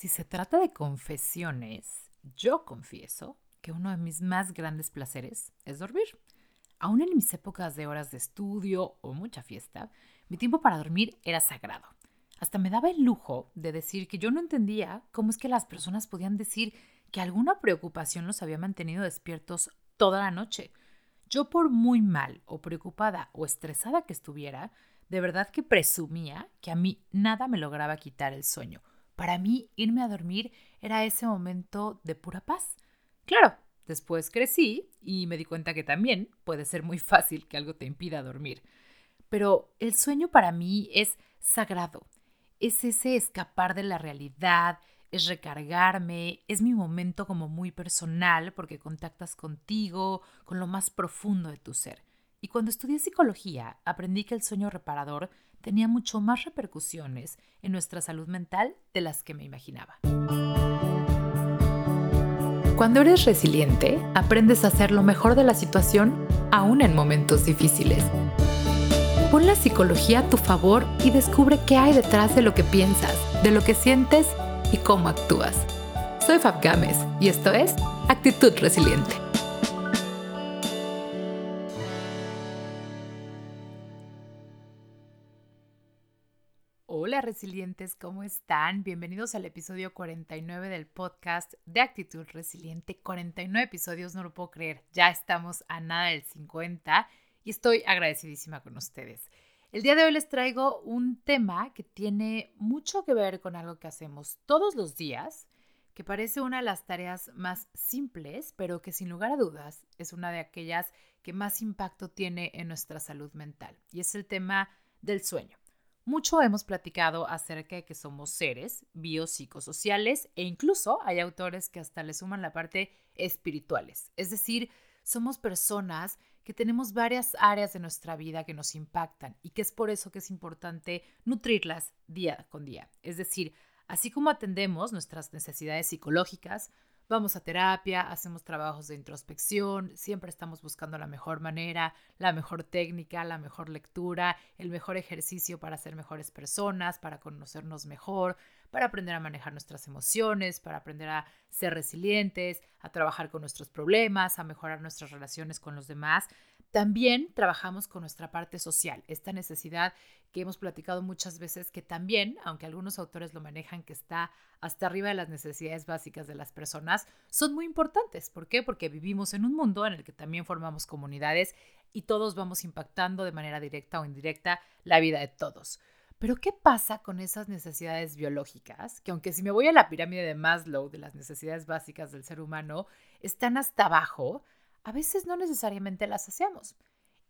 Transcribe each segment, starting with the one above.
Si se trata de confesiones, yo confieso que uno de mis más grandes placeres es dormir. Aún en mis épocas de horas de estudio o mucha fiesta, mi tiempo para dormir era sagrado. Hasta me daba el lujo de decir que yo no entendía cómo es que las personas podían decir que alguna preocupación los había mantenido despiertos toda la noche. Yo por muy mal o preocupada o estresada que estuviera, de verdad que presumía que a mí nada me lograba quitar el sueño. Para mí irme a dormir era ese momento de pura paz. Claro, después crecí y me di cuenta que también puede ser muy fácil que algo te impida dormir. Pero el sueño para mí es sagrado. Es ese escapar de la realidad, es recargarme, es mi momento como muy personal porque contactas contigo, con lo más profundo de tu ser. Y cuando estudié psicología, aprendí que el sueño reparador tenía mucho más repercusiones en nuestra salud mental de las que me imaginaba. Cuando eres resiliente, aprendes a hacer lo mejor de la situación aún en momentos difíciles. Pon la psicología a tu favor y descubre qué hay detrás de lo que piensas, de lo que sientes y cómo actúas. Soy Fab Gámez y esto es Actitud Resiliente. Resilientes, ¿cómo están? Bienvenidos al episodio 49 del podcast de Actitud Resiliente. 49 episodios, no lo puedo creer. Ya estamos a nada del 50 y estoy agradecidísima con ustedes. El día de hoy les traigo un tema que tiene mucho que ver con algo que hacemos todos los días, que parece una de las tareas más simples, pero que sin lugar a dudas es una de aquellas que más impacto tiene en nuestra salud mental, y es el tema del sueño. Mucho hemos platicado acerca de que somos seres biopsicosociales e incluso hay autores que hasta le suman la parte espirituales, es decir, somos personas que tenemos varias áreas de nuestra vida que nos impactan y que es por eso que es importante nutrirlas día con día. Es decir, así como atendemos nuestras necesidades psicológicas, vamos a terapia, hacemos trabajos de introspección, siempre estamos buscando la mejor manera, la mejor técnica, la mejor lectura, el mejor ejercicio para ser mejores personas, para conocernos mejor, para aprender a manejar nuestras emociones, para aprender a ser resilientes, a trabajar con nuestros problemas, a mejorar nuestras relaciones con los demás. También trabajamos con nuestra parte social, esta necesidad que hemos platicado muchas veces que también, aunque algunos autores lo manejan que está hasta arriba de las necesidades básicas de las personas, son muy importantes. ¿Por qué? Porque vivimos en un mundo en el que también formamos comunidades y todos vamos impactando de manera directa o indirecta la vida de todos. Pero ¿qué pasa con esas necesidades biológicas? Que aunque si me voy a la pirámide de Maslow de las necesidades básicas del ser humano, están hasta abajo, a veces no necesariamente las hacemos.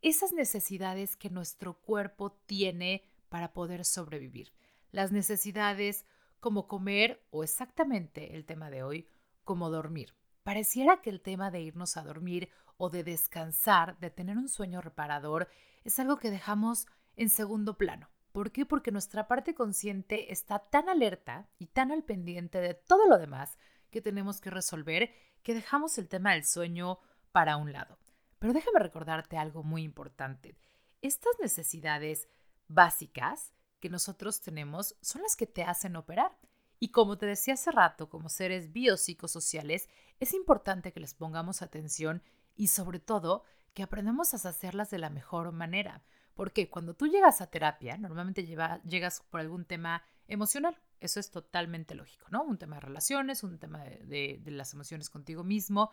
Esas necesidades que nuestro cuerpo tiene para poder sobrevivir. Las necesidades como comer o exactamente el tema de hoy, como dormir. Pareciera que el tema de irnos a dormir o de descansar, de tener un sueño reparador, es algo que dejamos en segundo plano. ¿Por qué? Porque nuestra parte consciente está tan alerta y tan al pendiente de todo lo demás que tenemos que resolver que dejamos el tema del sueño para un lado. Pero déjame recordarte algo muy importante. Estas necesidades básicas que nosotros tenemos son las que te hacen operar. Y como te decía hace rato, como seres biopsicosociales, es importante que les pongamos atención y sobre todo que aprendamos a hacerlas de la mejor manera. Porque cuando tú llegas a terapia, normalmente llegas por algún tema emocional. Eso es totalmente lógico, ¿no? Un tema de relaciones, un tema de, las emociones contigo mismo.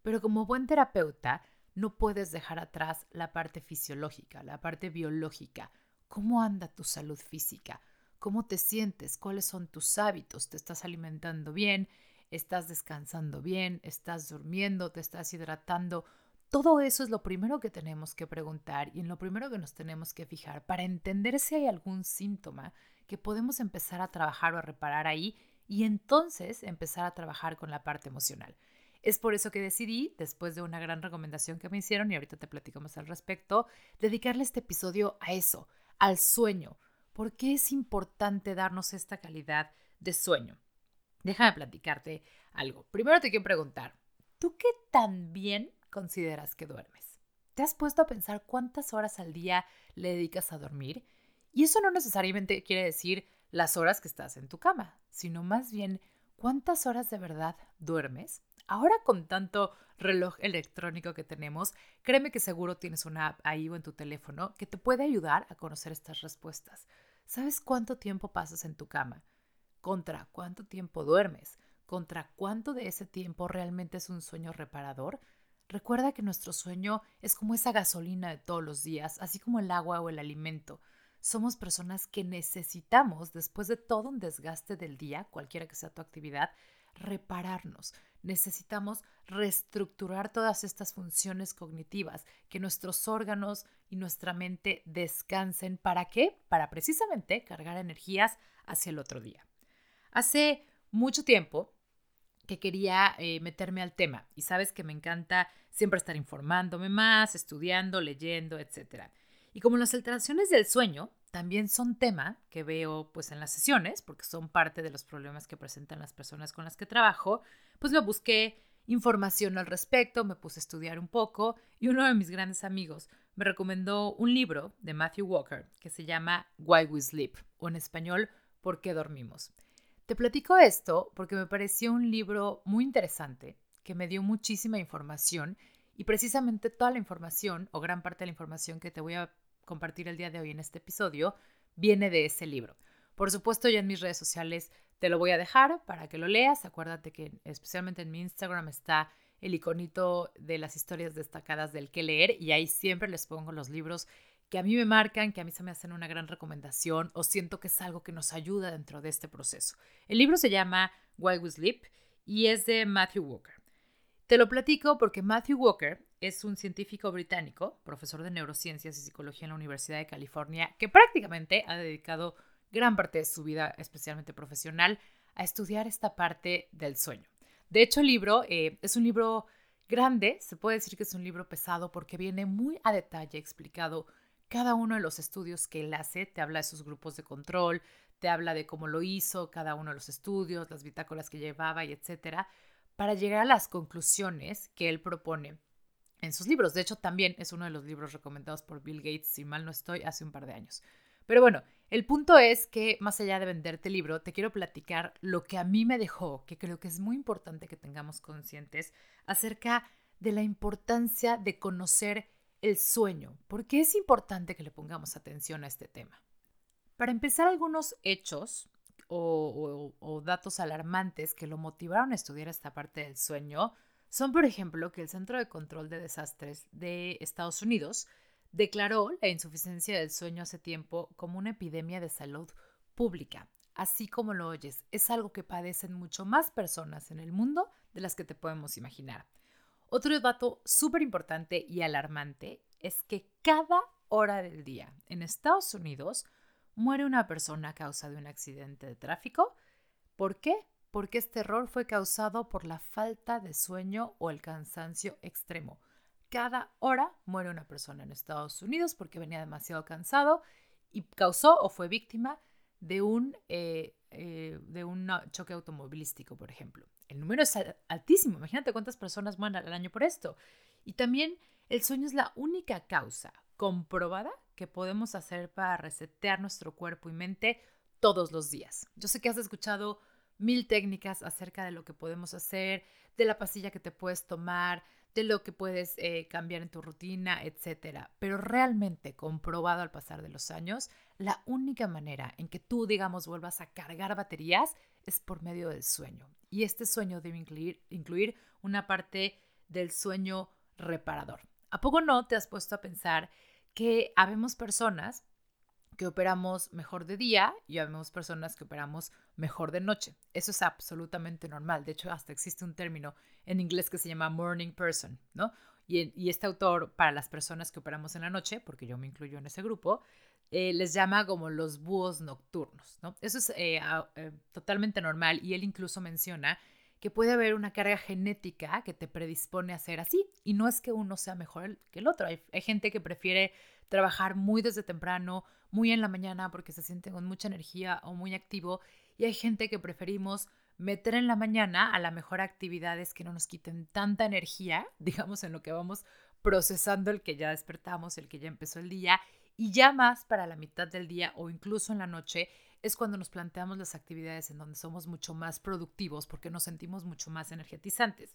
Pero como buen terapeuta, no puedes dejar atrás la parte fisiológica, la parte biológica. ¿Cómo anda tu salud física? ¿Cómo te sientes? ¿Cuáles son tus hábitos? ¿Te estás alimentando bien? ¿Estás descansando bien? ¿Estás durmiendo? ¿Te estás hidratando? Todo eso es lo primero que tenemos que preguntar y en lo primero que nos tenemos que fijar para entender si hay algún síntoma que podemos empezar a trabajar o a reparar ahí y entonces empezar a trabajar con la parte emocional. Es por eso que decidí, después de una gran recomendación que me hicieron y ahorita te platicamos al respecto, dedicarle este episodio a eso, al sueño. ¿Por qué es importante darnos esta calidad de sueño? Déjame platicarte algo. Primero te quiero preguntar, ¿tú qué tan bien consideras que duermes? ¿Te has puesto a pensar cuántas horas al día le dedicas a dormir? Y eso no necesariamente quiere decir las horas que estás en tu cama, sino más bien ¿cuántas horas de verdad duermes? Ahora con tanto reloj electrónico que tenemos, créeme que seguro tienes una app ahí o en tu teléfono que te puede ayudar a conocer estas respuestas. ¿Sabes cuánto tiempo pasas en tu cama? ¿Contra cuánto tiempo duermes? ¿Contra cuánto de ese tiempo realmente es un sueño reparador? Recuerda que nuestro sueño es como esa gasolina de todos los días, así como el agua o el alimento. Somos personas que necesitamos, después de todo un desgaste del día, cualquiera que sea tu actividad, repararnos. Necesitamos reestructurar todas estas funciones cognitivas, que nuestros órganos y nuestra mente descansen. ¿Para qué? Para precisamente cargar energías hacia el otro día. Hace mucho tiempo que quería eh, meterme al tema y sabes que me encanta siempre estar informándome más, estudiando, leyendo, etc. Y como las alteraciones del sueño también son tema que veo pues en las sesiones, porque son parte de los problemas que presentan las personas con las que trabajo, pues me busqué información al respecto, me puse a estudiar un poco y uno de mis grandes amigos me recomendó un libro de Matthew Walker que se llama Why We Sleep o en español ¿Por qué dormimos? Te platico esto porque me pareció un libro muy interesante, que me dio muchísima información y precisamente toda la información o gran parte de la información que te voy a compartir el día de hoy en este episodio viene de ese libro. Por supuesto, ya en mis redes sociales te lo voy a dejar para que lo leas. Acuérdate que especialmente en mi Instagram está el iconito de las historias destacadas del que leer y ahí siempre les pongo los libros que a mí me marcan, que a mí se me hacen una gran recomendación o siento que es algo que nos ayuda dentro de este proceso. El libro se llama Why We Sleep y es de Matthew Walker. Te lo platico porque Matthew Walker es un científico británico, profesor de neurociencias y psicología en la Universidad de California, que prácticamente ha dedicado gran parte de su vida, especialmente profesional, a estudiar esta parte del sueño. De hecho, el libro eh, es un libro grande, se puede decir que es un libro pesado porque viene muy a detalle explicado cada uno de los estudios que él hace, te habla de sus grupos de control, te habla de cómo lo hizo, cada uno de los estudios, las bitácoras que llevaba y etcétera, para llegar a las conclusiones que él propone en sus libros. De hecho, también es uno de los libros recomendados por Bill Gates, si mal no estoy, hace un par de años. Pero bueno, el punto es que más allá de venderte el libro, te quiero platicar lo que a mí me dejó, que creo que es muy importante que tengamos conscientes acerca de la importancia de conocer el sueño. ¿Por qué es importante que le pongamos atención a este tema? Para empezar, algunos hechos o, datos alarmantes que lo motivaron a estudiar esta parte del sueño son, por ejemplo, que el Centro de Control de Desastres de Estados Unidos declaró la insuficiencia del sueño hace tiempo como una epidemia de salud pública. Así como lo oyes, es algo que padecen mucho más personas en el mundo de las que te podemos imaginar. Otro dato súper importante y alarmante es que cada hora del día en Estados Unidos muere una persona a causa de un accidente de tráfico. ¿Por qué? Porque este error fue causado por la falta de sueño o el cansancio extremo. Cada hora muere una persona en Estados Unidos porque venía demasiado cansado y causó o fue víctima de un, eh, eh, de un choque automovilístico, por ejemplo. El número es altísimo. Imagínate cuántas personas mueren al año por esto. Y también el sueño es la única causa comprobada que podemos hacer para resetear nuestro cuerpo y mente todos los días. Yo sé que has escuchado mil técnicas acerca de lo que podemos hacer, de la pastilla que te puedes tomar, de lo que puedes eh, cambiar en tu rutina, etc. Pero realmente comprobado al pasar de los años, la única manera en que tú, digamos, vuelvas a cargar baterías es por medio del sueño y este sueño debe incluir, incluir una parte del sueño reparador. ¿A poco no te has puesto a pensar que habemos personas que operamos mejor de día y habemos personas que operamos mejor de noche? Eso es absolutamente normal. De hecho, hasta existe un término en inglés que se llama morning person, ¿no? Y, y este autor, para las personas que operamos en la noche, porque yo me incluyo en ese grupo, eh, les llama como los búhos nocturnos, ¿no? Eso es eh, eh, totalmente normal y él incluso menciona que puede haber una carga genética que te predispone a ser así y no es que uno sea mejor que el otro. Hay, gente que prefiere trabajar muy desde temprano, muy en la mañana porque se siente con mucha energía o muy activo y hay gente que preferimos meter en la mañana a la mejor actividades que no nos quiten tanta energía, digamos, en lo que vamos procesando el que ya despertamos, el que ya empezó el día y ya más para la mitad del día o incluso en la noche es cuando nos planteamos las actividades en donde somos mucho más productivos porque nos sentimos mucho más energetizantes.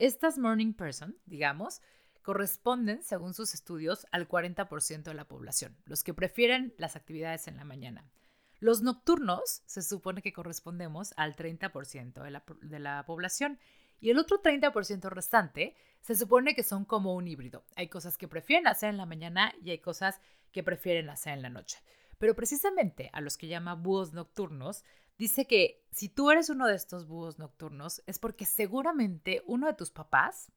Estas morning person, digamos, corresponden, según sus estudios, al 40% de la población, los que prefieren las actividades en la mañana. Los nocturnos se supone que correspondemos al 30% de la, de la población y el otro 30% restante se supone que son como un híbrido. Hay cosas que prefieren hacer en la mañana y hay cosas que prefieren hacer en la noche. Pero precisamente a los que llama búhos nocturnos, dice que si tú eres uno de estos búhos nocturnos es porque seguramente uno de tus papás,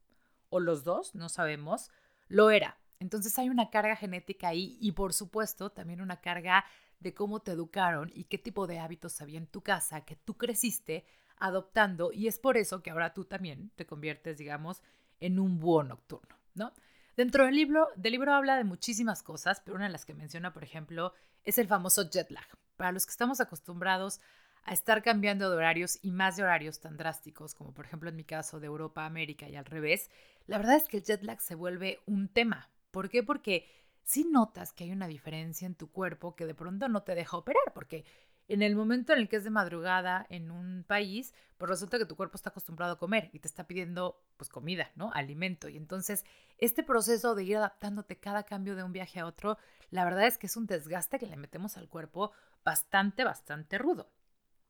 o los dos, no sabemos, lo era. Entonces hay una carga genética ahí y por supuesto también una carga de cómo te educaron y qué tipo de hábitos había en tu casa que tú creciste adoptando y es por eso que ahora tú también te conviertes, digamos, en un búho nocturno, ¿no? Dentro del libro, del libro habla de muchísimas cosas, pero una de las que menciona, por ejemplo, es el famoso jet lag. Para los que estamos acostumbrados a estar cambiando de horarios y más de horarios tan drásticos, como por ejemplo en mi caso de Europa a América y al revés, la verdad es que el jet lag se vuelve un tema. ¿Por qué? Porque si notas que hay una diferencia en tu cuerpo que de pronto no te deja operar, porque en el momento en el que es de madrugada en un país, pues resulta que tu cuerpo está acostumbrado a comer y te está pidiendo pues comida, ¿no? Alimento. Y entonces este proceso de ir adaptándote cada cambio de un viaje a otro, la verdad es que es un desgaste que le metemos al cuerpo bastante, bastante rudo.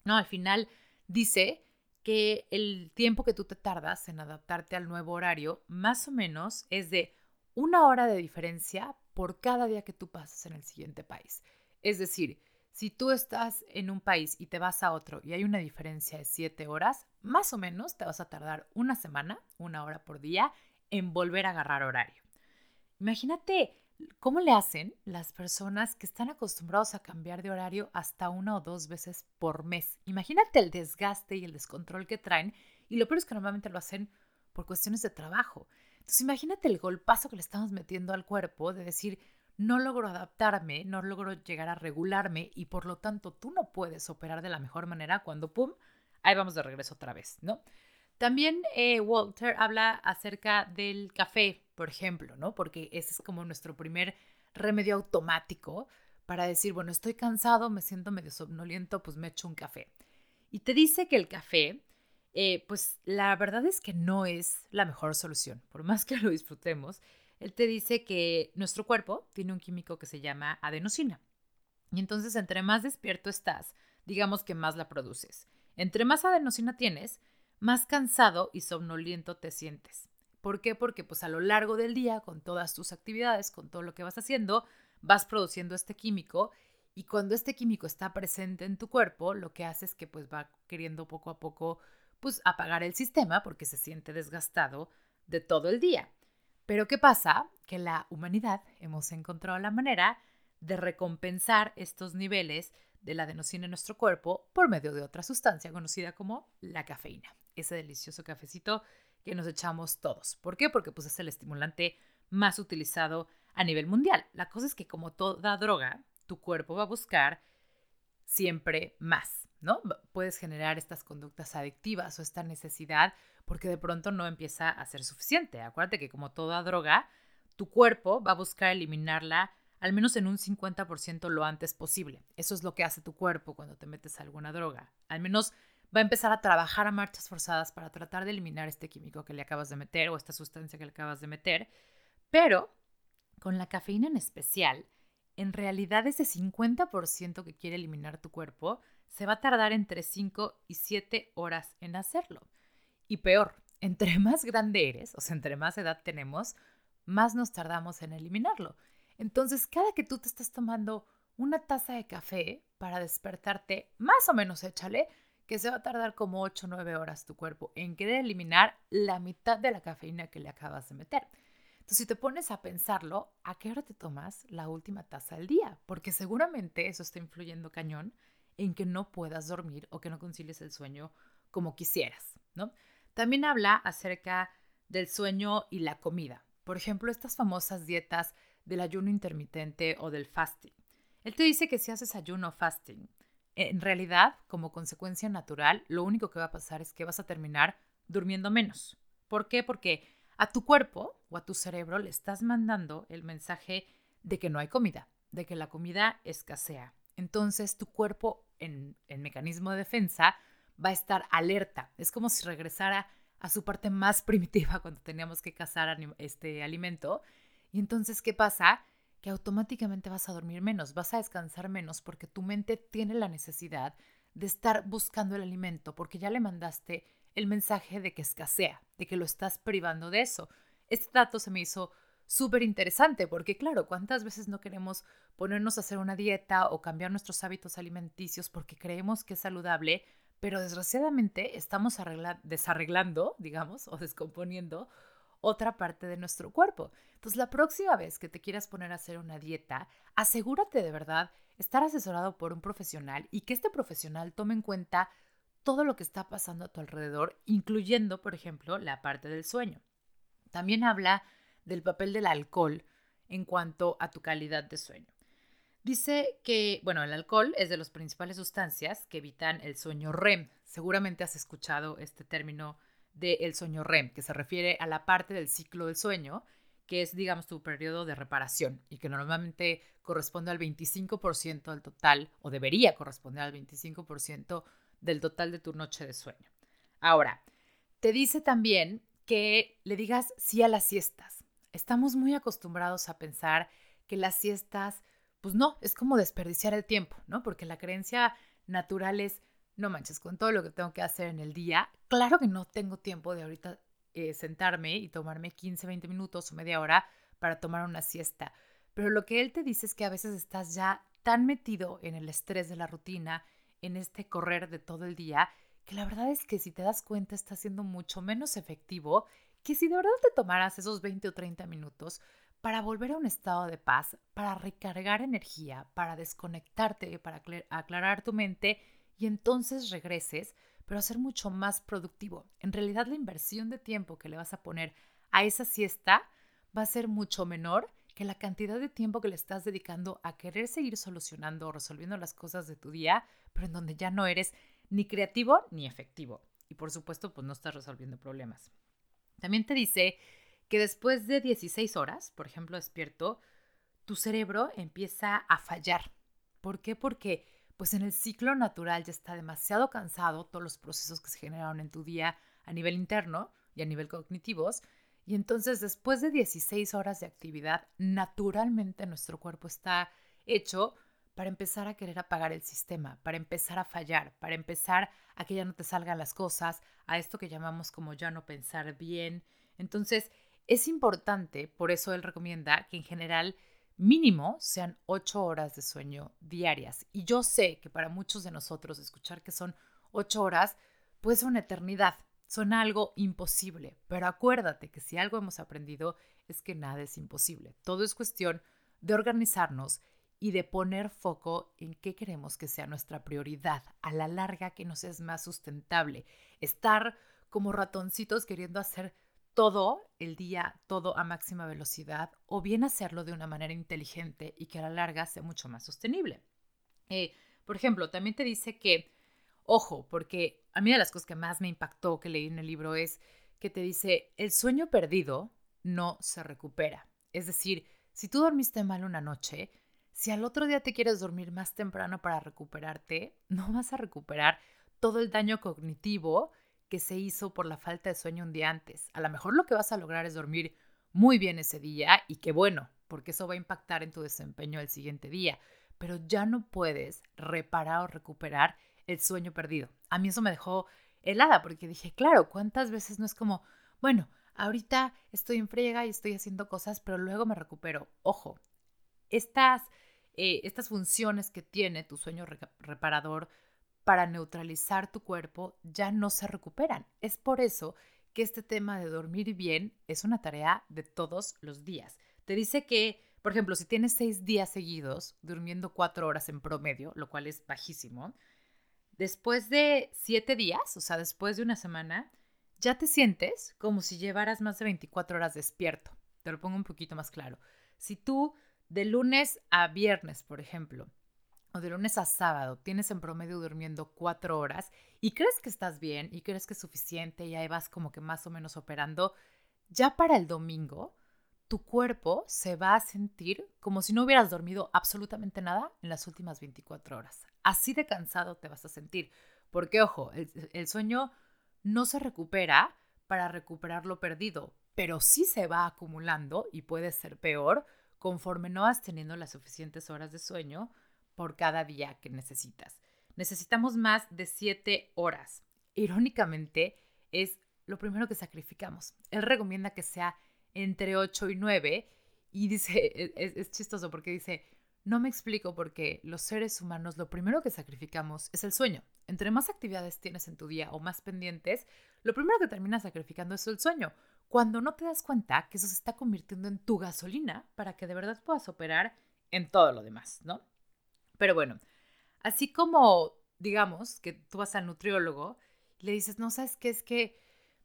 ¿No? Al final dice que el tiempo que tú te tardas en adaptarte al nuevo horario, más o menos es de una hora de diferencia por cada día que tú pasas en el siguiente país. Es decir, si tú estás en un país y te vas a otro y hay una diferencia de siete horas, más o menos te vas a tardar una semana, una hora por día, en volver a agarrar horario. Imagínate cómo le hacen las personas que están acostumbrados a cambiar de horario hasta una o dos veces por mes. Imagínate el desgaste y el descontrol que traen y lo peor es que normalmente lo hacen por cuestiones de trabajo. Entonces imagínate el golpazo que le estamos metiendo al cuerpo de decir, no logro adaptarme, no logro llegar a regularme y por lo tanto tú no puedes operar de la mejor manera cuando, ¡pum!, ahí vamos de regreso otra vez, ¿no? También eh, Walter habla acerca del café, por ejemplo, ¿no? Porque ese es como nuestro primer remedio automático para decir, bueno, estoy cansado, me siento medio somnoliento, pues me echo un café. Y te dice que el café, eh, pues la verdad es que no es la mejor solución, por más que lo disfrutemos él te dice que nuestro cuerpo tiene un químico que se llama adenosina. Y entonces, entre más despierto estás, digamos que más la produces. Entre más adenosina tienes, más cansado y somnoliento te sientes. ¿Por qué? Porque pues a lo largo del día, con todas tus actividades, con todo lo que vas haciendo, vas produciendo este químico y cuando este químico está presente en tu cuerpo, lo que hace es que pues va queriendo poco a poco pues apagar el sistema porque se siente desgastado de todo el día. Pero ¿qué pasa? Que la humanidad hemos encontrado la manera de recompensar estos niveles de la adenosina en nuestro cuerpo por medio de otra sustancia conocida como la cafeína. Ese delicioso cafecito que nos echamos todos. ¿Por qué? Porque pues, es el estimulante más utilizado a nivel mundial. La cosa es que como toda droga, tu cuerpo va a buscar siempre más, ¿no? Puedes generar estas conductas adictivas o esta necesidad porque de pronto no empieza a ser suficiente. Acuérdate que como toda droga, tu cuerpo va a buscar eliminarla al menos en un 50% lo antes posible. Eso es lo que hace tu cuerpo cuando te metes a alguna droga. Al menos va a empezar a trabajar a marchas forzadas para tratar de eliminar este químico que le acabas de meter o esta sustancia que le acabas de meter. Pero con la cafeína en especial, en realidad ese 50% que quiere eliminar tu cuerpo se va a tardar entre 5 y 7 horas en hacerlo. Y peor, entre más grande eres, o sea, entre más edad tenemos, más nos tardamos en eliminarlo. Entonces, cada que tú te estás tomando una taza de café para despertarte, más o menos échale, que se va a tardar como 8 o 9 horas tu cuerpo en querer eliminar la mitad de la cafeína que le acabas de meter. Entonces, si te pones a pensarlo, ¿a qué hora te tomas la última taza del día? Porque seguramente eso está influyendo cañón en que no puedas dormir o que no concilies el sueño como quisieras, ¿no? También habla acerca del sueño y la comida. Por ejemplo, estas famosas dietas del ayuno intermitente o del fasting. Él te dice que si haces ayuno o fasting, en realidad, como consecuencia natural, lo único que va a pasar es que vas a terminar durmiendo menos. ¿Por qué? Porque a tu cuerpo o a tu cerebro le estás mandando el mensaje de que no hay comida, de que la comida escasea. Entonces tu cuerpo en, en mecanismo de defensa, va a estar alerta. Es como si regresara a su parte más primitiva cuando teníamos que cazar este alimento. Y entonces, ¿qué pasa? Que automáticamente vas a dormir menos, vas a descansar menos porque tu mente tiene la necesidad de estar buscando el alimento porque ya le mandaste el mensaje de que escasea, de que lo estás privando de eso. Este dato se me hizo súper interesante porque, claro, ¿cuántas veces no queremos ponernos a hacer una dieta o cambiar nuestros hábitos alimenticios porque creemos que es saludable, pero desgraciadamente estamos desarreglando, digamos, o descomponiendo otra parte de nuestro cuerpo. Entonces, la próxima vez que te quieras poner a hacer una dieta, asegúrate de verdad estar asesorado por un profesional y que este profesional tome en cuenta todo lo que está pasando a tu alrededor, incluyendo, por ejemplo, la parte del sueño. También habla del papel del alcohol en cuanto a tu calidad de sueño. Dice que, bueno, el alcohol es de las principales sustancias que evitan el sueño REM. Seguramente has escuchado este término del sueño REM, que se refiere a la parte del ciclo del sueño, que es, digamos, tu periodo de reparación y que normalmente corresponde al 25% del total, o debería corresponder al 25% del total de tu noche de sueño. Ahora, te dice también que le digas sí a las siestas. Estamos muy acostumbrados a pensar que las siestas pues no, es como desperdiciar el tiempo, ¿no? Porque la creencia natural es, no manches, con todo lo que tengo que hacer en el día, claro que no tengo tiempo de ahorita eh, sentarme y tomarme 15, 20 minutos o media hora para tomar una siesta. Pero lo que él te dice es que a veces estás ya tan metido en el estrés de la rutina, en este correr de todo el día, que la verdad es que si te das cuenta está siendo mucho menos efectivo que si de verdad te tomaras esos 20 o 30 minutos para volver a un estado de paz, para recargar energía, para desconectarte, para aclarar tu mente y entonces regreses, pero a ser mucho más productivo. En realidad la inversión de tiempo que le vas a poner a esa siesta va a ser mucho menor que la cantidad de tiempo que le estás dedicando a querer seguir solucionando o resolviendo las cosas de tu día, pero en donde ya no eres ni creativo ni efectivo. Y por supuesto, pues no estás resolviendo problemas. También te dice que después de 16 horas, por ejemplo, despierto, tu cerebro empieza a fallar. ¿Por qué? Porque pues en el ciclo natural ya está demasiado cansado todos los procesos que se generaron en tu día a nivel interno y a nivel cognitivos. Y entonces después de 16 horas de actividad, naturalmente nuestro cuerpo está hecho para empezar a querer apagar el sistema, para empezar a fallar, para empezar a que ya no te salgan las cosas, a esto que llamamos como ya no pensar bien. Entonces, es importante, por eso él recomienda que en general mínimo sean ocho horas de sueño diarias. Y yo sé que para muchos de nosotros escuchar que son ocho horas puede ser una eternidad, suena algo imposible, pero acuérdate que si algo hemos aprendido es que nada es imposible. Todo es cuestión de organizarnos y de poner foco en qué queremos que sea nuestra prioridad a la larga que nos es más sustentable. Estar como ratoncitos queriendo hacer todo el día, todo a máxima velocidad, o bien hacerlo de una manera inteligente y que a la larga sea mucho más sostenible. Eh, por ejemplo, también te dice que, ojo, porque a mí de las cosas que más me impactó que leí en el libro es que te dice, el sueño perdido no se recupera. Es decir, si tú dormiste mal una noche, si al otro día te quieres dormir más temprano para recuperarte, no vas a recuperar todo el daño cognitivo que se hizo por la falta de sueño un día antes. A lo mejor lo que vas a lograr es dormir muy bien ese día y qué bueno, porque eso va a impactar en tu desempeño el siguiente día, pero ya no puedes reparar o recuperar el sueño perdido. A mí eso me dejó helada porque dije, claro, ¿cuántas veces no es como, bueno, ahorita estoy en friega y estoy haciendo cosas, pero luego me recupero? Ojo, estas, eh, estas funciones que tiene tu sueño reparador para neutralizar tu cuerpo ya no se recuperan. Es por eso que este tema de dormir bien es una tarea de todos los días. Te dice que, por ejemplo, si tienes seis días seguidos durmiendo cuatro horas en promedio, lo cual es bajísimo, después de siete días, o sea, después de una semana, ya te sientes como si llevaras más de 24 horas despierto. Te lo pongo un poquito más claro. Si tú de lunes a viernes, por ejemplo, o de lunes a sábado tienes en promedio durmiendo cuatro horas y crees que estás bien y crees que es suficiente y ahí vas como que más o menos operando, ya para el domingo tu cuerpo se va a sentir como si no hubieras dormido absolutamente nada en las últimas 24 horas. Así de cansado te vas a sentir. Porque, ojo, el, sueño no se recupera para recuperar lo perdido, pero sí se va acumulando y puede ser peor conforme no vas teniendo las suficientes horas de sueño por cada día que necesitas. Necesitamos más de 7 horas. Irónicamente, es lo primero que sacrificamos. Él recomienda que sea entre 8 y 9 y dice, es, es chistoso porque dice, no me explico por qué los seres humanos lo primero que sacrificamos es el sueño. Entre más actividades tienes en tu día o más pendientes, lo primero que terminas sacrificando es el sueño, cuando no te das cuenta que eso se está convirtiendo en tu gasolina para que de verdad puedas operar en todo lo demás, ¿no? Pero bueno, así como digamos que tú vas al nutriólogo y le dices, no, ¿sabes qué? Es que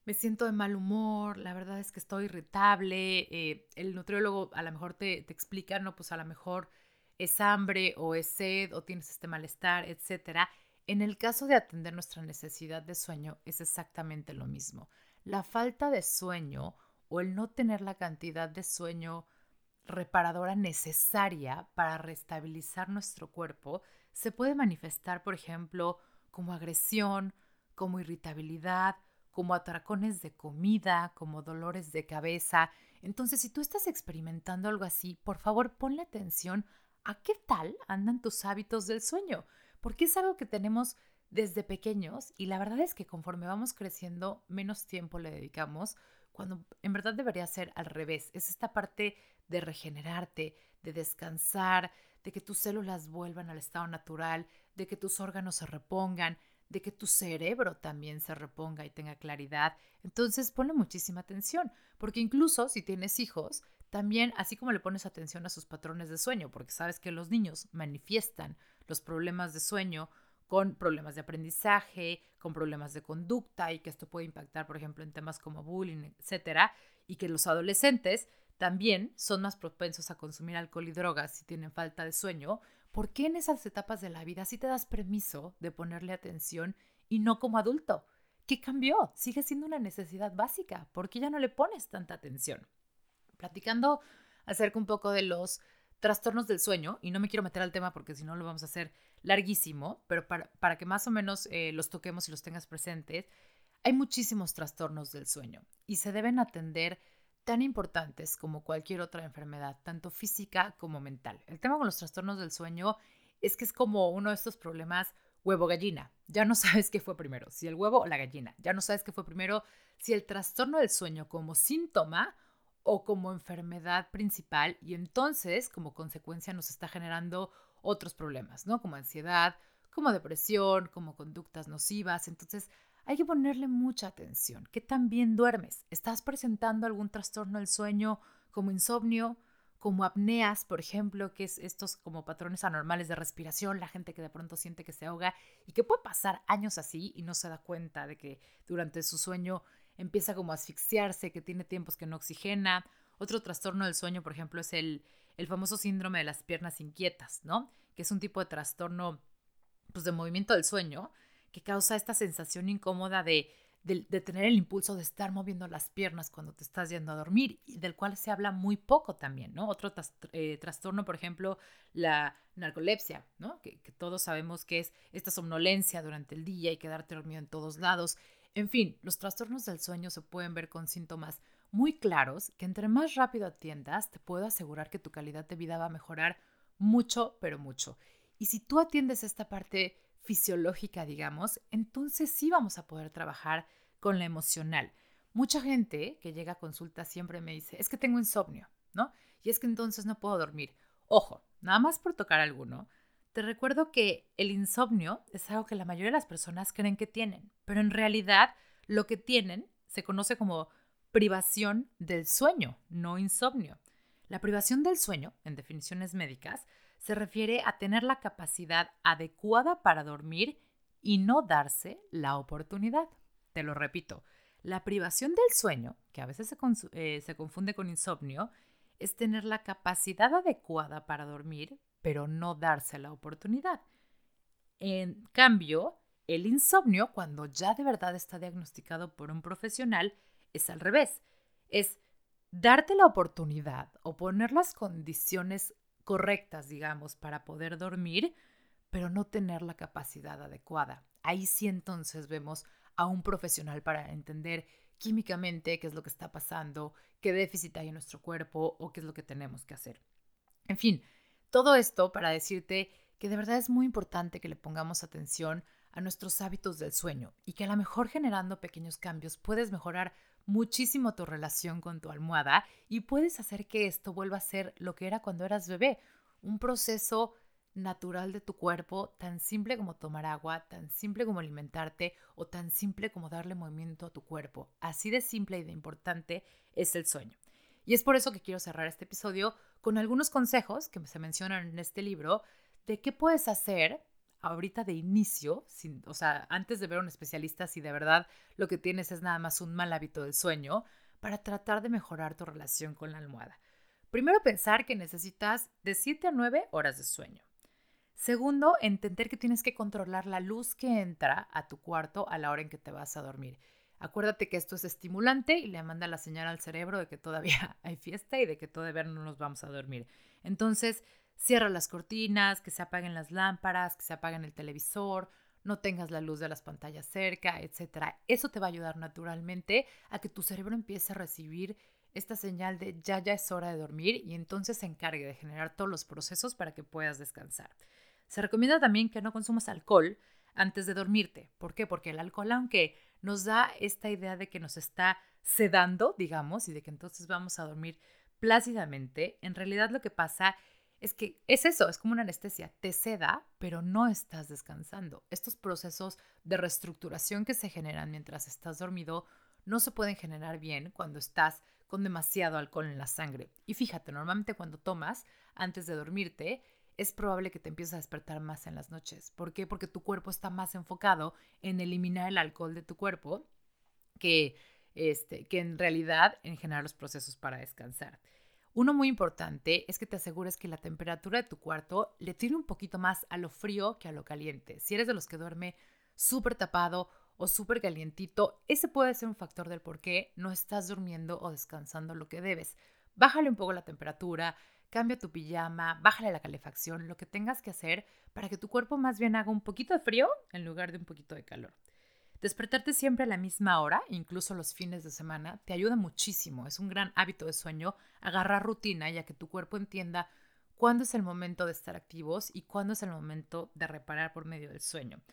me siento de mal humor, la verdad es que estoy irritable, eh, el nutriólogo a lo mejor te, te explica, no, pues a lo mejor es hambre o es sed o tienes este malestar, etcétera. En el caso de atender nuestra necesidad de sueño es exactamente lo mismo. La falta de sueño o el no tener la cantidad de sueño reparadora necesaria para restabilizar nuestro cuerpo se puede manifestar, por ejemplo, como agresión, como irritabilidad, como atracones de comida, como dolores de cabeza. Entonces, si tú estás experimentando algo así, por favor ponle atención ¿a qué tal andan tus hábitos del sueño? Porque es algo que tenemos desde pequeños y la verdad es que conforme vamos creciendo, menos tiempo le dedicamos, cuando en verdad debería ser al revés. Es esta parte de regenerarte, de descansar, de que tus células vuelvan al estado natural, de que tus órganos se repongan, de que tu cerebro también se reponga y tenga claridad. Entonces ponle muchísima atención, porque incluso si tienes hijos, también, así como le pones atención a sus patrones de sueño, porque sabes que los niños manifiestan los problemas de sueño con problemas de aprendizaje, con problemas de conducta y que esto puede impactar, por ejemplo, en temas como bullying, etcétera, y que los adolescentes también son más propensos a consumir alcohol y drogas si tienen falta de sueño, ¿por qué en esas etapas de la vida sí te das permiso de ponerle atención y no como adulto? ¿Qué cambió? Sigue siendo una necesidad básica. ¿Por qué ya no le pones tanta atención? platicando acerca un poco de los trastornos del sueño, y no me quiero meter al tema porque si no lo vamos a hacer larguísimo, pero para, que más o menos eh, los toquemos y los tengas presentes, hay muchísimos trastornos del sueño y se deben atender tan importantes como cualquier otra enfermedad, tanto física como mental. El tema con los trastornos del sueño es que es como uno de estos problemas huevo-gallina. Ya no sabes qué fue primero, si el huevo o la gallina. Ya no sabes qué fue primero, si el trastorno del sueño como síntoma o como enfermedad principal y entonces como consecuencia nos está generando otros problemas, ¿no? Como ansiedad, como depresión, como conductas nocivas. Entonces hay que ponerle mucha atención. ¿Qué tan bien duermes? ¿Estás presentando algún trastorno del sueño como insomnio? como apneas, por ejemplo, que es estos como patrones anormales de respiración, la gente que de pronto siente que se ahoga y que puede pasar años así y no se da cuenta de que durante su sueño empieza como a asfixiarse, que tiene tiempos que no oxigena. Otro trastorno del sueño, por ejemplo, es el, el famoso síndrome de las piernas inquietas, ¿no? Que es un tipo de trastorno pues, de movimiento del sueño que causa esta sensación incómoda de, de, tener el impulso de estar moviendo las piernas cuando te estás yendo a dormir, y del cual se habla muy poco también, ¿no? Otro eh, trastorno, por ejemplo, la narcolepsia, ¿no? Que, que, todos sabemos que es esta somnolencia durante el día y quedarte dormido en todos lados. En fin, los trastornos del sueño se pueden ver con síntomas muy claros que entre más rápido atiendas, te puedo asegurar que tu calidad de vida va a mejorar mucho, pero mucho. Y si tú atiendes esta parte fisiológica, digamos, entonces sí vamos a poder trabajar con la emocional. Mucha gente que llega a consulta siempre me dice, es que tengo insomnio, ¿no? Y es que entonces no puedo dormir. Ojo, nada más por tocar alguno, te recuerdo que el insomnio es algo que la mayoría de las personas creen que tienen, pero en realidad lo que tienen se conoce como privación del sueño, no insomnio. La privación del sueño, en definiciones médicas, se refiere a tener la capacidad adecuada para dormir y no darse la oportunidad. Te lo repito, la privación del sueño, que a veces se, eh, confunde con insomnio, es tener la capacidad adecuada para dormir pero no darse la oportunidad. En cambio, el insomnio, cuando ya de verdad está diagnosticado por un profesional, es al revés. Es darte la oportunidad o poner las condiciones correctas, digamos, para poder dormir, pero no tener la capacidad adecuada. Ahí sí entonces vemos a un profesional para entender químicamente qué es lo que está pasando, qué déficit hay en nuestro cuerpo o qué es lo que tenemos que hacer. En fin, todo esto para decirte que de verdad es muy importante que le pongamos atención a nuestros hábitos del sueño y que a lo mejor generando pequeños cambios puedes mejorar muchísimo tu relación con tu almohada y puedes hacer que esto vuelva a ser lo que era cuando eras bebé, un proceso natural de tu cuerpo, tan simple como tomar agua, tan simple como alimentarte o tan simple como darle movimiento a tu cuerpo. Así de simple y de importante es el sueño. Y es por eso que quiero cerrar este episodio con algunos consejos que se mencionan en este libro de qué puedes hacer ahorita de inicio, sin, o sea, antes de ver a un especialista, si de verdad lo que tienes es nada más un mal hábito del sueño, para tratar de mejorar tu relación con la almohada. Primero, pensar que necesitas de 7 a 9 horas de sueño. Segundo, entender que tienes que controlar la luz que entra a tu cuarto a la hora en que te vas a dormir. Acuérdate que esto es estimulante y le manda la señal al cerebro de que todavía hay fiesta y de que todavía no nos vamos a dormir. Entonces, cierra las cortinas, que se apaguen las lámparas, que se apaguen el televisor, no tengas la luz de las pantallas cerca, etc. Eso te va a ayudar naturalmente a que tu cerebro empiece a recibir esta señal de ya ya es hora de dormir y entonces se encargue de generar todos los procesos para que puedas descansar. Se recomienda también que no consumas alcohol antes de dormirte. ¿Por qué? Porque el alcohol, aunque nos da esta idea de que nos está sedando, digamos, y de que entonces vamos a dormir plácidamente, en realidad lo que pasa es que es eso, es como una anestesia, te seda, pero no estás descansando. Estos procesos de reestructuración que se generan mientras estás dormido no se pueden generar bien cuando estás con demasiado alcohol en la sangre. Y fíjate, normalmente cuando tomas antes de dormirte, es probable que te empieces a despertar más en las noches. ¿Por qué? Porque tu cuerpo está más enfocado en eliminar el alcohol de tu cuerpo que, este, que en realidad en generar los procesos para descansar. Uno muy importante es que te asegures que la temperatura de tu cuarto le tire un poquito más a lo frío que a lo caliente. Si eres de los que duerme súper tapado o súper calientito, ese puede ser un factor del por qué no estás durmiendo o descansando lo que debes. Bájale un poco la temperatura, cambia tu pijama, bájale la calefacción, lo que tengas que hacer para que tu cuerpo más bien haga un poquito de frío en lugar de un poquito de calor. Despertarte siempre a la misma hora, incluso los fines de semana, te ayuda muchísimo. Es un gran hábito de sueño agarrar rutina ya que tu cuerpo entienda cuándo es el momento de estar activos y cuándo es el momento de reparar por medio del sueño.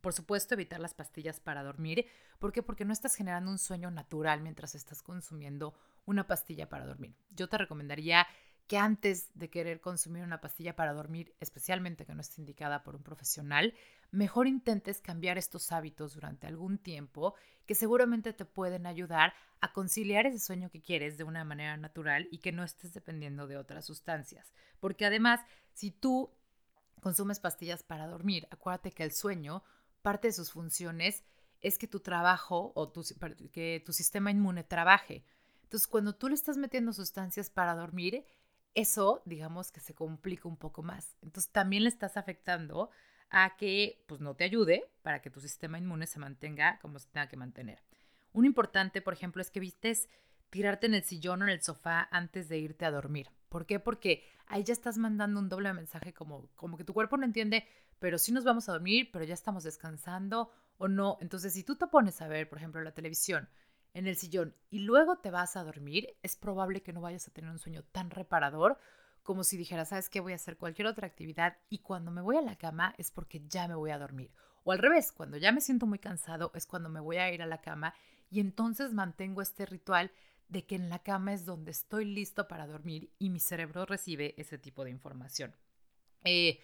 Por supuesto, evitar las pastillas para dormir. ¿Por qué? Porque no estás generando un sueño natural mientras estás consumiendo una pastilla para dormir. Yo te recomendaría que antes de querer consumir una pastilla para dormir, especialmente que no esté indicada por un profesional, mejor intentes cambiar estos hábitos durante algún tiempo que seguramente te pueden ayudar a conciliar ese sueño que quieres de una manera natural y que no estés dependiendo de otras sustancias. Porque además, si tú consumes pastillas para dormir, acuérdate que el sueño, parte de sus funciones es que tu trabajo o que tu sistema inmune trabaje. Entonces, cuando tú le estás metiendo sustancias para dormir, eso, digamos que se complica un poco más. Entonces también le estás afectando a que pues no te ayude para que tu sistema inmune se mantenga como se tenga que mantener. Un importante, por ejemplo, es que vistes tirarte en el sillón o en el sofá antes de irte a dormir. ¿Por qué? Porque ahí ya estás mandando un doble mensaje como, como que tu cuerpo no entiende, pero sí nos vamos a dormir, pero ya estamos descansando o no. Entonces, si tú te pones a ver, por ejemplo, la televisión en el sillón y luego te vas a dormir, es probable que no vayas a tener un sueño tan reparador como si dijeras, ¿sabes qué? Voy a hacer cualquier otra actividad y cuando me voy a la cama es porque ya me voy a dormir. O al revés, cuando ya me siento muy cansado es cuando me voy a ir a la cama y entonces mantengo este ritual de que en la cama es donde estoy listo para dormir y mi cerebro recibe ese tipo de información. Eh,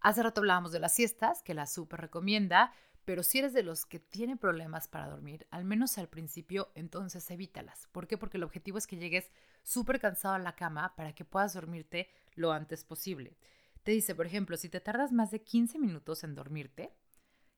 hace rato hablábamos de las siestas, que la súper recomienda, pero si eres de los que tienen problemas para dormir, al menos al principio, entonces evítalas. ¿Por qué? Porque el objetivo es que llegues súper cansado a la cama para que puedas dormirte lo antes posible. Te dice, por ejemplo, si te tardas más de 15 minutos en dormirte,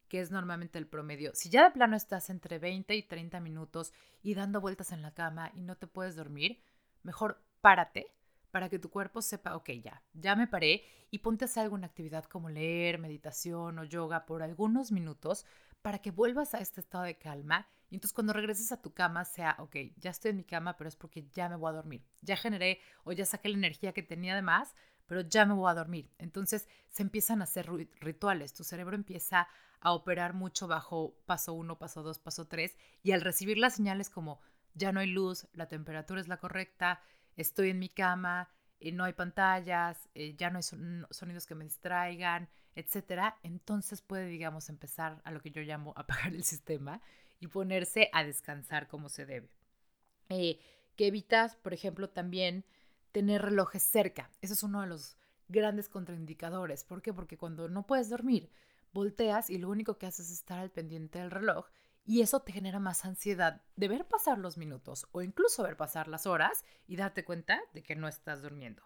que es normalmente el promedio, si ya de plano estás entre 20 y 30 minutos y dando vueltas en la cama y no te puedes dormir, mejor párate para que tu cuerpo sepa, ok, ya, ya me paré y ponte a hacer alguna actividad como leer, meditación o yoga por algunos minutos para que vuelvas a este estado de calma y entonces cuando regreses a tu cama sea, ok, ya estoy en mi cama, pero es porque ya me voy a dormir. Ya generé o ya saqué la energía que tenía de más pero ya me voy a dormir. Entonces se empiezan a hacer rituales, tu cerebro empieza a operar mucho bajo paso 1, paso 2, paso 3 y al recibir las señales como ya no hay luz, la temperatura es la correcta, estoy en mi cama, eh, no hay pantallas, eh, ya no hay sonidos que me distraigan, etcétera, entonces puede, digamos, empezar a lo que yo llamo apagar el sistema y ponerse a descansar como se debe. Eh, que evitas, por ejemplo, también tener relojes cerca. Ese es uno de los grandes contraindicadores. ¿Por qué? Porque cuando no puedes dormir, volteas y lo único que haces es estar al pendiente del reloj y eso te genera más ansiedad de ver pasar los minutos o incluso ver pasar las horas y darte cuenta de que no estás durmiendo.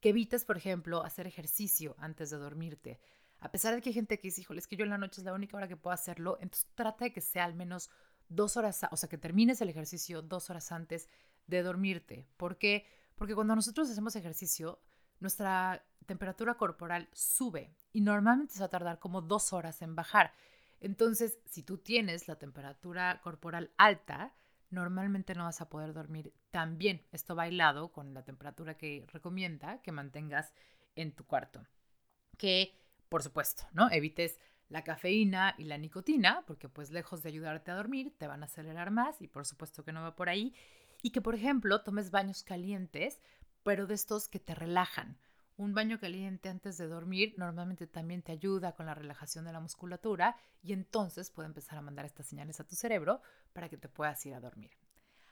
Que evites, por ejemplo, hacer ejercicio antes de dormirte. A pesar de que hay gente que dice, híjole, es que yo en la noche es la única hora que puedo hacerlo, entonces trata de que sea al menos dos horas, o sea, que termines el ejercicio dos horas antes de dormirte. ¿Por qué? Porque cuando nosotros hacemos ejercicio, nuestra temperatura corporal sube y normalmente se va a tardar como dos horas en bajar. Entonces, si tú tienes la temperatura corporal alta, normalmente no vas a poder dormir tan bien. Esto bailado con la temperatura que recomienda que mantengas en tu cuarto. Que, por supuesto, ¿no? Evites la cafeína y la nicotina, porque pues lejos de ayudarte a dormir, te van a acelerar más y por supuesto que no va por ahí. Y que, por ejemplo, tomes baños calientes, pero de estos que te relajan. Un baño caliente antes de dormir normalmente también te ayuda con la relajación de la musculatura y entonces puede empezar a mandar estas señales a tu cerebro para que te puedas ir a dormir.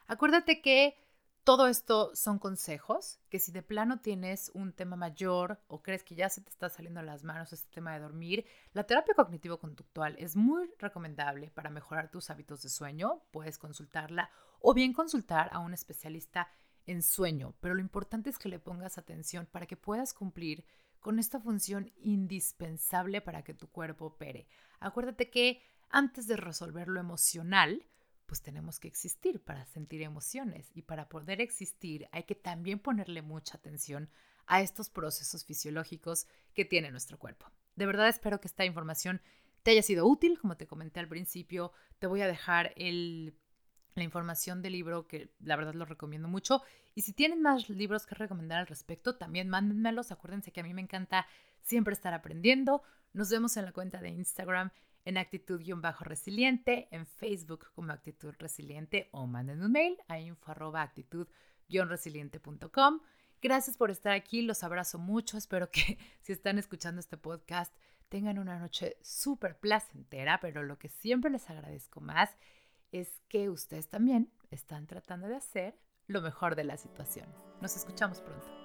Acuérdate que todo esto son consejos, que si de plano tienes un tema mayor o crees que ya se te está saliendo las manos este tema de dormir, la terapia cognitivo-conductual es muy recomendable para mejorar tus hábitos de sueño. Puedes consultarla o bien consultar a un especialista en sueño, pero lo importante es que le pongas atención para que puedas cumplir con esta función indispensable para que tu cuerpo opere. Acuérdate que antes de resolver lo emocional, pues tenemos que existir para sentir emociones y para poder existir hay que también ponerle mucha atención a estos procesos fisiológicos que tiene nuestro cuerpo. De verdad espero que esta información te haya sido útil, como te comenté al principio, te voy a dejar el la información del libro, que la verdad lo recomiendo mucho. Y si tienen más libros que recomendar al respecto, también mándenmelos. Acuérdense que a mí me encanta siempre estar aprendiendo. Nos vemos en la cuenta de Instagram en actitud-resiliente, en Facebook como actitud resiliente o manden un mail a info-actitud-resiliente.com. Gracias por estar aquí, los abrazo mucho. Espero que si están escuchando este podcast tengan una noche súper placentera, pero lo que siempre les agradezco más es que ustedes también están tratando de hacer lo mejor de la situación. Nos escuchamos pronto.